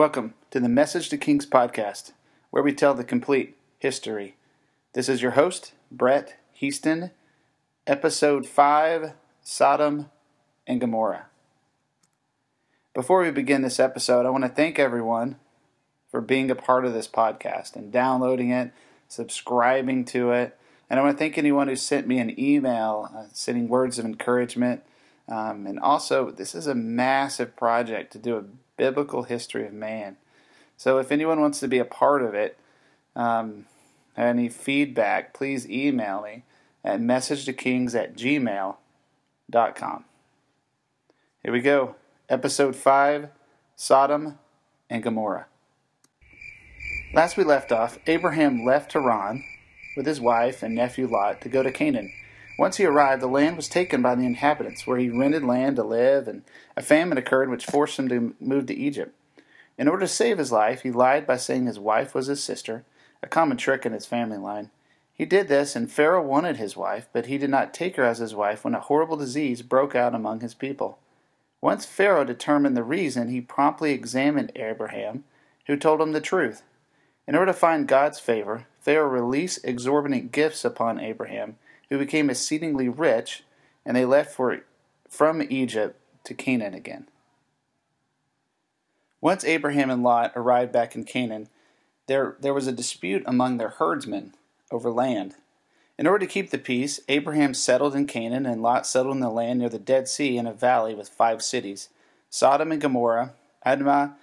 Welcome to the Message to Kings podcast, where we tell the complete history. This is your host, Brett Heaston, episode 5 Sodom and Gomorrah. Before we begin this episode, I want to thank everyone for being a part of this podcast and downloading it, subscribing to it. And I want to thank anyone who sent me an email, uh, sending words of encouragement. Um, and also, this is a massive project to do a biblical history of man. So if anyone wants to be a part of it, um, any feedback, please email me at messagetokings at gmail.com. Here we go. Episode 5 Sodom and Gomorrah. Last we left off, Abraham left Haran with his wife and nephew Lot to go to Canaan. Once he arrived, the land was taken by the inhabitants, where he rented land to live, and a famine occurred which forced him to move to Egypt. In order to save his life, he lied by saying his wife was his sister, a common trick in his family line. He did this, and Pharaoh wanted his wife, but he did not take her as his wife when a horrible disease broke out among his people. Once Pharaoh determined the reason, he promptly examined Abraham, who told him the truth. In order to find God's favor, Pharaoh released exorbitant gifts upon Abraham who became exceedingly rich, and they left for, from Egypt to Canaan again. Once Abraham and Lot arrived back in Canaan, there, there was a dispute among their herdsmen over land. In order to keep the peace, Abraham settled in Canaan, and Lot settled in the land near the Dead Sea in a valley with five cities Sodom and Gomorrah, Admah,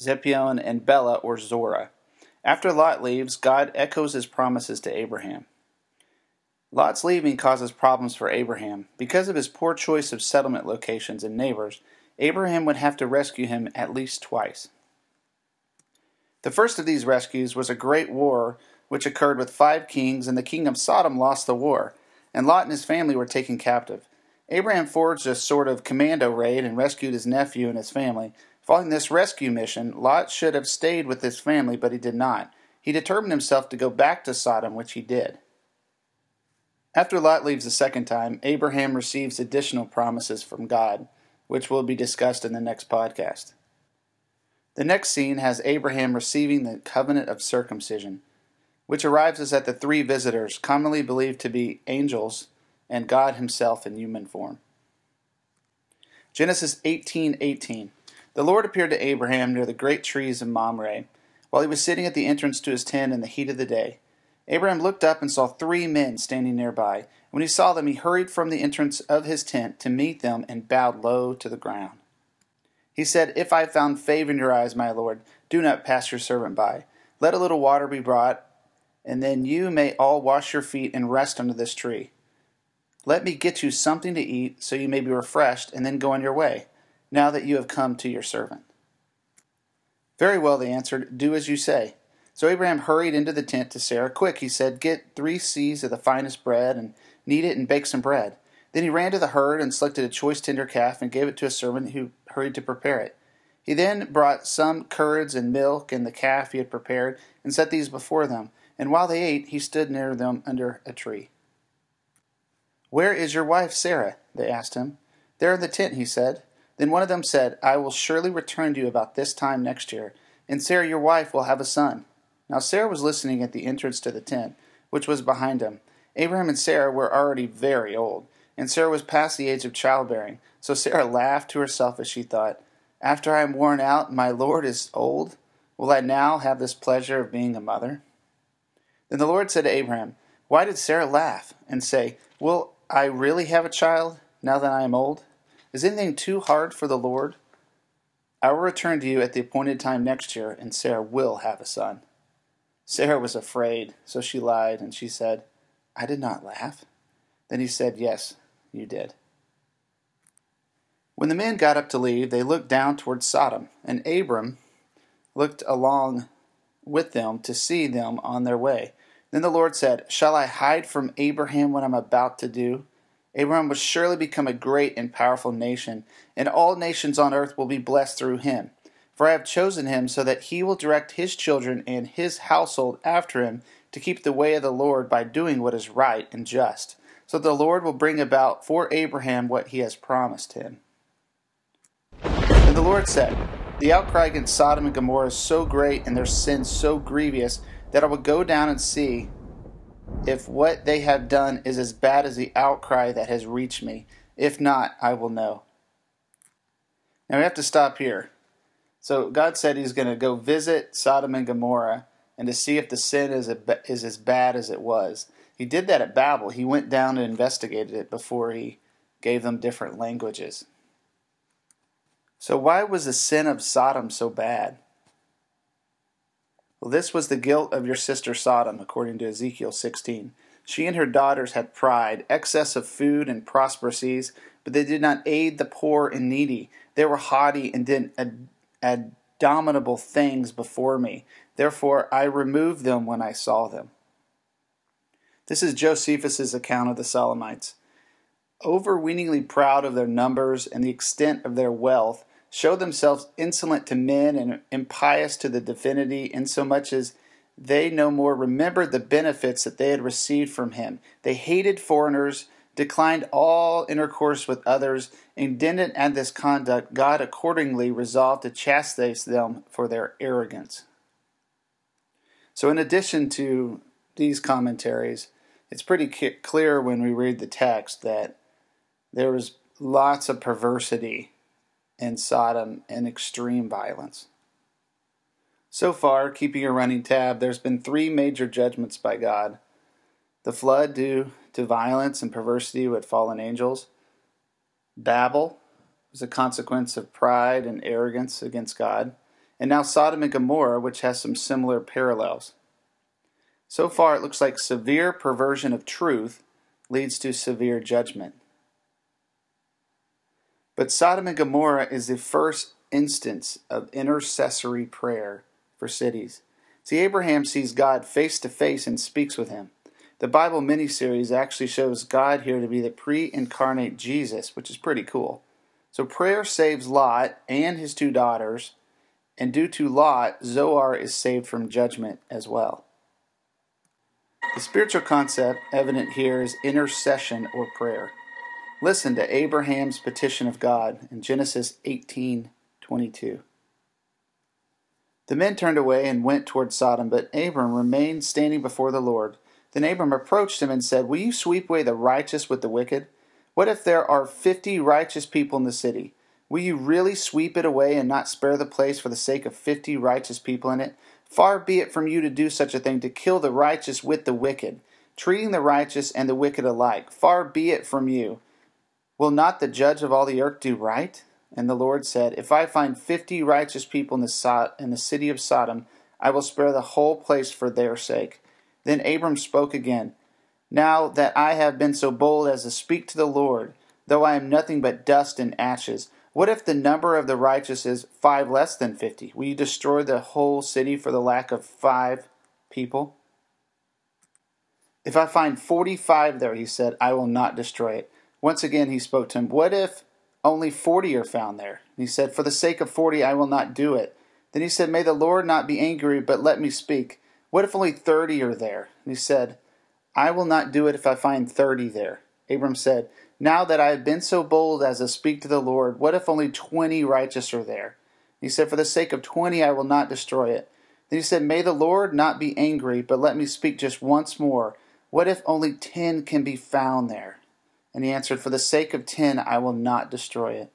Zeboiim, and Bela or Zoar. After Lot leaves, God echoes his promises to Abraham. Lot's leaving causes problems for Abraham. Because of his poor choice of settlement locations and neighbors, Abraham would have to rescue him at least twice. The first of these rescues was a great war which occurred with five kings, and the king of Sodom lost the war, and Lot and his family were taken captive. Abraham forged a sort of commando raid and rescued his nephew and his family. Following this rescue mission, Lot should have stayed with his family, but he did not. He determined himself to go back to Sodom, which he did. After Lot leaves the second time, Abraham receives additional promises from God, which will be discussed in the next podcast. The next scene has Abraham receiving the covenant of circumcision, which arrives us at the three visitors, commonly believed to be angels and God himself in human form. Genesis 18:18. The Lord appeared to Abraham near the great trees of Mamre, while he was sitting at the entrance to his tent in the heat of the day. Abraham looked up and saw three men standing nearby. When he saw them, he hurried from the entrance of his tent to meet them and bowed low to the ground. He said, If I have found favor in your eyes, my lord, do not pass your servant by. Let a little water be brought, and then you may all wash your feet and rest under this tree. Let me get you something to eat, so you may be refreshed, and then go on your way, now that you have come to your servant. Very well, they answered, do as you say. So Abraham hurried into the tent to Sarah. Quick, he said, get three seahs of the finest bread and knead it and bake some bread. Then he ran to the herd and selected a choice tender calf and gave it to a servant who hurried to prepare it. He then brought some curds and milk and the calf he had prepared and set these before them. And while they ate, he stood near them under a tree. Where is your wife Sarah? They asked him. There in the tent, he said. Then one of them said, I will surely return to you about this time next year, and Sarah your wife will have a son. Now Sarah was listening at the entrance to the tent, which was behind him. Abraham and Sarah were already very old, and Sarah was past the age of childbearing. So Sarah laughed to herself as she thought, After I am worn out my Lord is old, will I now have this pleasure of being a mother? Then the Lord said to Abraham, Why did Sarah laugh and say, Will I really have a child now that I am old? Is anything too hard for the Lord? I will return to you at the appointed time next year, and Sarah will have a son. Sarah was afraid, so she lied, and she said, I did not laugh. Then he said, Yes, you did. When the men got up to leave, they looked down toward Sodom, and Abram looked along with them to see them on their way. Then the Lord said, Shall I hide from Abraham what I'm about to do? Abraham will surely become a great and powerful nation, and all nations on earth will be blessed through him. For I have chosen him so that he will direct his children and his household after him to keep the way of the Lord by doing what is right and just. So the Lord will bring about for Abraham what he has promised him. And the Lord said, The outcry against Sodom and Gomorrah is so great and their sin so grievous that I will go down and see if what they have done is as bad as the outcry that has reached me. If not, I will know. Now we have to stop here. So God said He's going to go visit Sodom and Gomorrah and to see if the sin is, a, is as bad as it was. He did that at Babel. He went down and investigated it before he gave them different languages. So, why was the sin of Sodom so bad? Well, this was the guilt of your sister Sodom, according to Ezekiel 16. She and her daughters had pride, excess of food, and prosperous but they did not aid the poor and needy. They were haughty and did abominable things before me. Therefore, I removed them when I saw them. This is Josephus's account of the Sodomites. Overweeningly proud of their numbers and the extent of their wealth, show themselves insolent to men and impious to the divinity, insomuch as they no more remembered the benefits that they had received from him. They hated foreigners, declined all intercourse with others, indignant at this conduct, God accordingly resolved to chastise them for their arrogance. So, in addition to these commentaries, it's pretty clear when we read the text that there was lots of perversity in Sodom and extreme violence. So far, keeping a running tab, there's been three major judgments by God the flood due to violence and perversity with fallen angels, Babel was a consequence of pride and arrogance against God, and now Sodom and Gomorrah, which has some similar parallels. So far, it looks like severe perversion of truth leads to severe judgment. But Sodom and Gomorrah is the first instance of intercessory prayer for cities. See, Abraham sees God face to face and speaks with him. The Bible miniseries actually shows God here to be the pre incarnate Jesus, which is pretty cool. So prayer saves Lot and his two daughters, and due to Lot, Zoar is saved from judgment as well. The spiritual concept evident here is intercession or prayer. Listen to Abraham's petition of God in Genesis 18:22. The men turned away and went toward Sodom, but Abram remained standing before the Lord. Then Abram approached him and said, Will you sweep away the righteous with the wicked? What if there are fifty righteous people in the city? Will you really sweep it away and not spare the place for the sake of fifty righteous people in it? Far be it from you to do such a thing, to kill the righteous with the wicked, treating the righteous and the wicked alike. Far be it from you. Will not the judge of all the earth do right? And the Lord said, If I find fifty righteous people in the, so- in the city of Sodom, I will spare the whole place for their sake. Then Abram spoke again. Now that I have been so bold as to speak to the Lord, though I am nothing but dust and ashes, what if the number of the righteous is five less than fifty? Will you destroy the whole city for the lack of five people? If I find forty five there, he said, I will not destroy it. Once again he spoke to him, What if only forty are found there? And he said, For the sake of forty I will not do it. Then he said, May the Lord not be angry, but let me speak. What if only thirty are there? And he said, I will not do it if I find thirty there. Abram said, Now that I have been so bold as to speak to the Lord, what if only twenty righteous are there? And he said, For the sake of twenty I will not destroy it. Then he said, May the Lord not be angry, but let me speak just once more. What if only ten can be found there? And he answered, For the sake of ten I will not destroy it.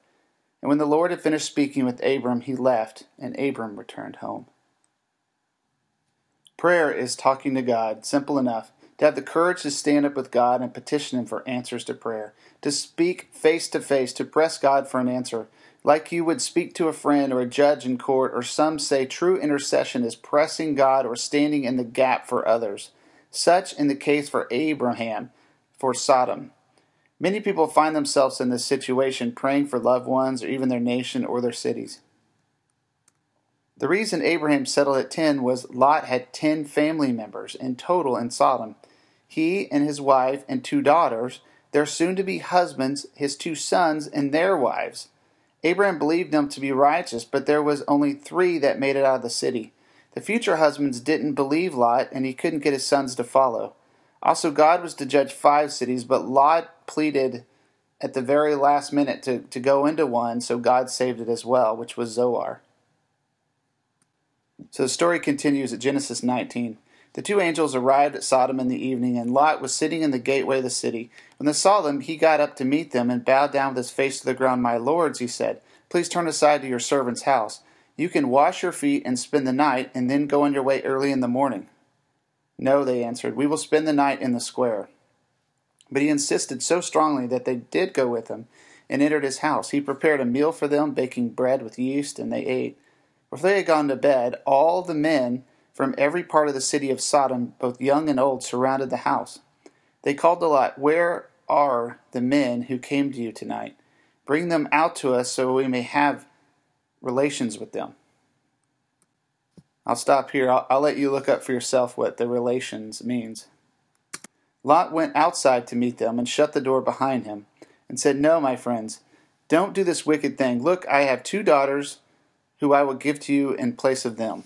And when the Lord had finished speaking with Abram, he left, and Abram returned home. Prayer is talking to God, simple enough. To have the courage to stand up with God and petition Him for answers to prayer. To speak face to face, to press God for an answer. Like you would speak to a friend or a judge in court, or some say true intercession is pressing God or standing in the gap for others. Such in the case for Abraham, for Sodom. Many people find themselves in this situation praying for loved ones or even their nation or their cities. The reason Abraham settled at 10 was Lot had 10 family members in total in Sodom. He and his wife and two daughters, their soon to be husbands, his two sons, and their wives. Abraham believed them to be righteous, but there was only three that made it out of the city. The future husbands didn't believe Lot, and he couldn't get his sons to follow. Also, God was to judge five cities, but Lot pleaded at the very last minute to, to go into one, so God saved it as well, which was Zoar. So the story continues at Genesis 19. The two angels arrived at Sodom in the evening, and Lot was sitting in the gateway of the city. When they saw them, he got up to meet them and bowed down with his face to the ground. My lords, he said, please turn aside to your servant's house. You can wash your feet and spend the night, and then go on your way early in the morning. No, they answered, we will spend the night in the square. But he insisted so strongly that they did go with him and entered his house. He prepared a meal for them, baking bread with yeast, and they ate. Before they had gone to bed, all the men from every part of the city of Sodom, both young and old, surrounded the house. They called to Lot, Where are the men who came to you tonight? Bring them out to us so we may have relations with them. I'll stop here. I'll, I'll, let you look up for yourself what the relations means. Lot went outside to meet them and shut the door behind him and said, No, my friends, don't do this wicked thing. Look, I have two daughters who I will give to you in place of them.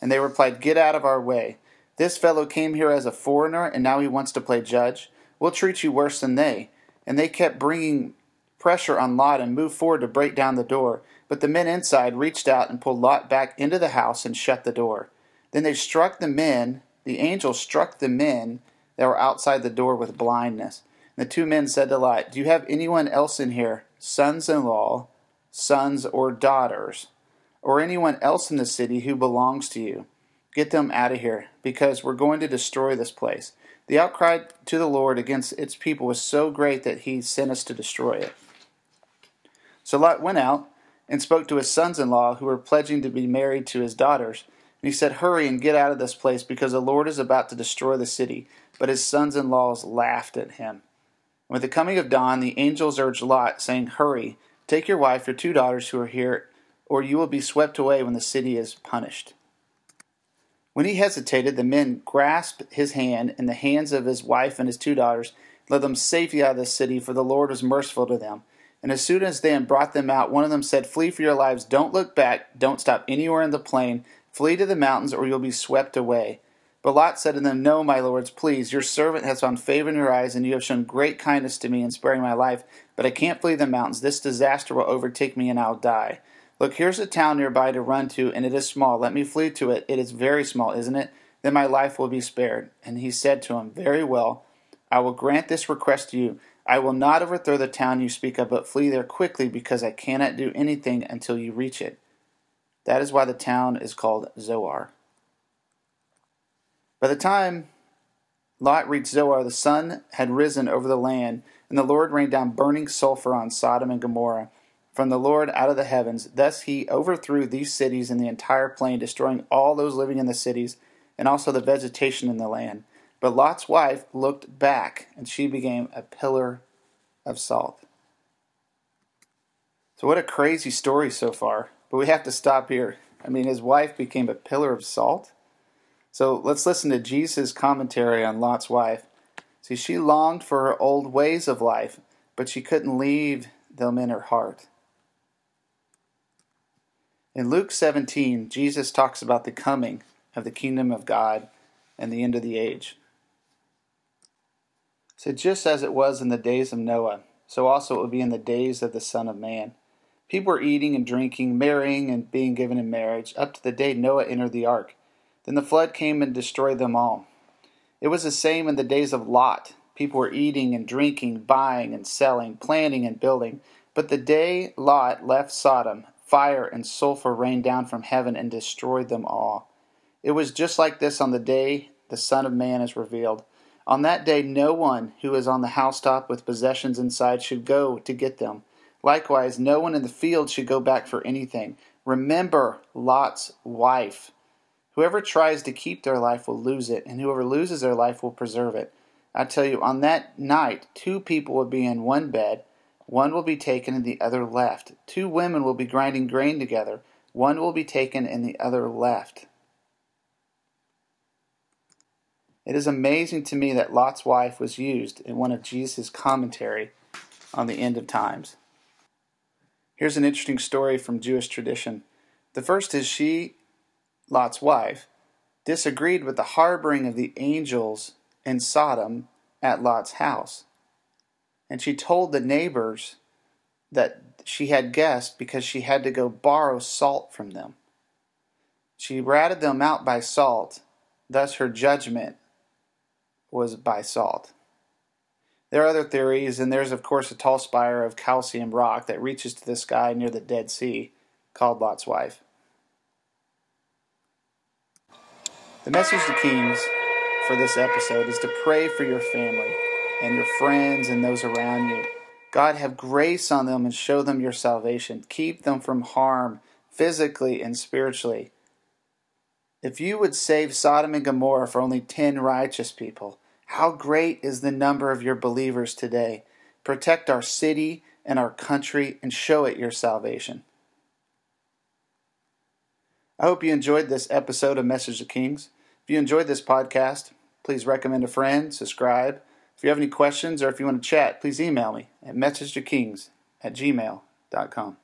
And they replied, Get out of our way. This fellow came here as a foreigner, and now he wants to play judge. We'll treat you worse than they. And they kept bringing pressure on Lot and moved forward to break down the door. But the men inside reached out and pulled Lot back into the house and shut the door. Then they struck the men, the angels struck the men that were outside the door with blindness. And the two men said to Lot, Do you have anyone else in here, sons in law, sons or daughters? Or anyone else in the city who belongs to you. Get them out of here, because we're going to destroy this place. The outcry to the Lord against its people was so great that he sent us to destroy it. So Lot went out and spoke to his sons in law, who were pledging to be married to his daughters. And he said, Hurry and get out of this place, because the Lord is about to destroy the city. But his sons in laws laughed at him. With the coming of dawn, the angels urged Lot, saying, Hurry, take your wife, your two daughters who are here or you will be swept away when the city is punished. When he hesitated, the men grasped his hand and the hands of his wife and his two daughters, led them safely out of the city, for the Lord was merciful to them. And as soon as they had brought them out, one of them said, Flee for your lives, don't look back, don't stop anywhere in the plain, flee to the mountains, or you'll be swept away. But Lot said to them, No, my lords, please, your servant has found favor in your eyes, and you have shown great kindness to me in sparing my life, but I can't flee the mountains. This disaster will overtake me, and I'll die. Look, here's a town nearby to run to, and it is small. Let me flee to it. It is very small, isn't it? Then my life will be spared. And he said to him, Very well, I will grant this request to you. I will not overthrow the town you speak of, but flee there quickly, because I cannot do anything until you reach it. That is why the town is called Zoar. By the time Lot reached Zoar, the sun had risen over the land, and the Lord rained down burning sulfur on Sodom and Gomorrah from the Lord out of the heavens. Thus he overthrew these cities and the entire plain, destroying all those living in the cities and also the vegetation in the land. But Lot's wife looked back, and she became a pillar of salt. So, what a crazy story so far. But we have to stop here. I mean, his wife became a pillar of salt. So, let's listen to Jesus' commentary on Lot's wife. See, she longed for her old ways of life, but she couldn't leave them in her heart. In Luke 17, Jesus talks about the coming of the kingdom of God and the end of the age. So, just as it was in the days of Noah, so also it will be in the days of the Son of Man. People were eating and drinking, marrying and being given in marriage, up to the day Noah entered the ark. Then the flood came and destroyed them all. It was the same in the days of Lot. People were eating and drinking, buying and selling, planting and building. But the day Lot left Sodom, fire and sulfur rained down from heaven and destroyed them all. It was just like this on the day the Son of Man is revealed. On that day, no one who is on the housetop with possessions inside should go to get them. Likewise, no one in the field should go back for anything. Remember Lot's wife. Whoever tries to keep their life will lose it, and whoever loses their life will preserve it. I tell you, on that night, two people will be in one bed. One will be taken and the other left. Two women will be grinding grain together. One will be taken and the other left. It is amazing to me that Lot's wife was used in one of Jesus' commentary on the end of times. Here's an interesting story from Jewish tradition. The first is she, Lot's wife, disagreed with the harboring of the angels in Sodom at Lot's house and she told the neighbors that she had guests because she had to go borrow salt from them. She ratted them out by salt, thus her judgment was by salt. There are other theories, and there's, of course, a tall spire of calcium rock that reaches to the sky near the Dead Sea, called Lot's wife. The message to Kings for this episode is to pray for your family and your friends and those around you. God, have grace on them and show them your salvation. Keep them from harm physically and spiritually. If you would save Sodom and Gomorrah for only 10 righteous people, how great is the number of your believers today? Protect our city and our country and show it your salvation. I hope you enjoyed this episode of Message of Kings. If you enjoyed this podcast, please recommend a friend, subscribe. If you have any questions or if you want to chat, please email me at messagetokings at gmail.com.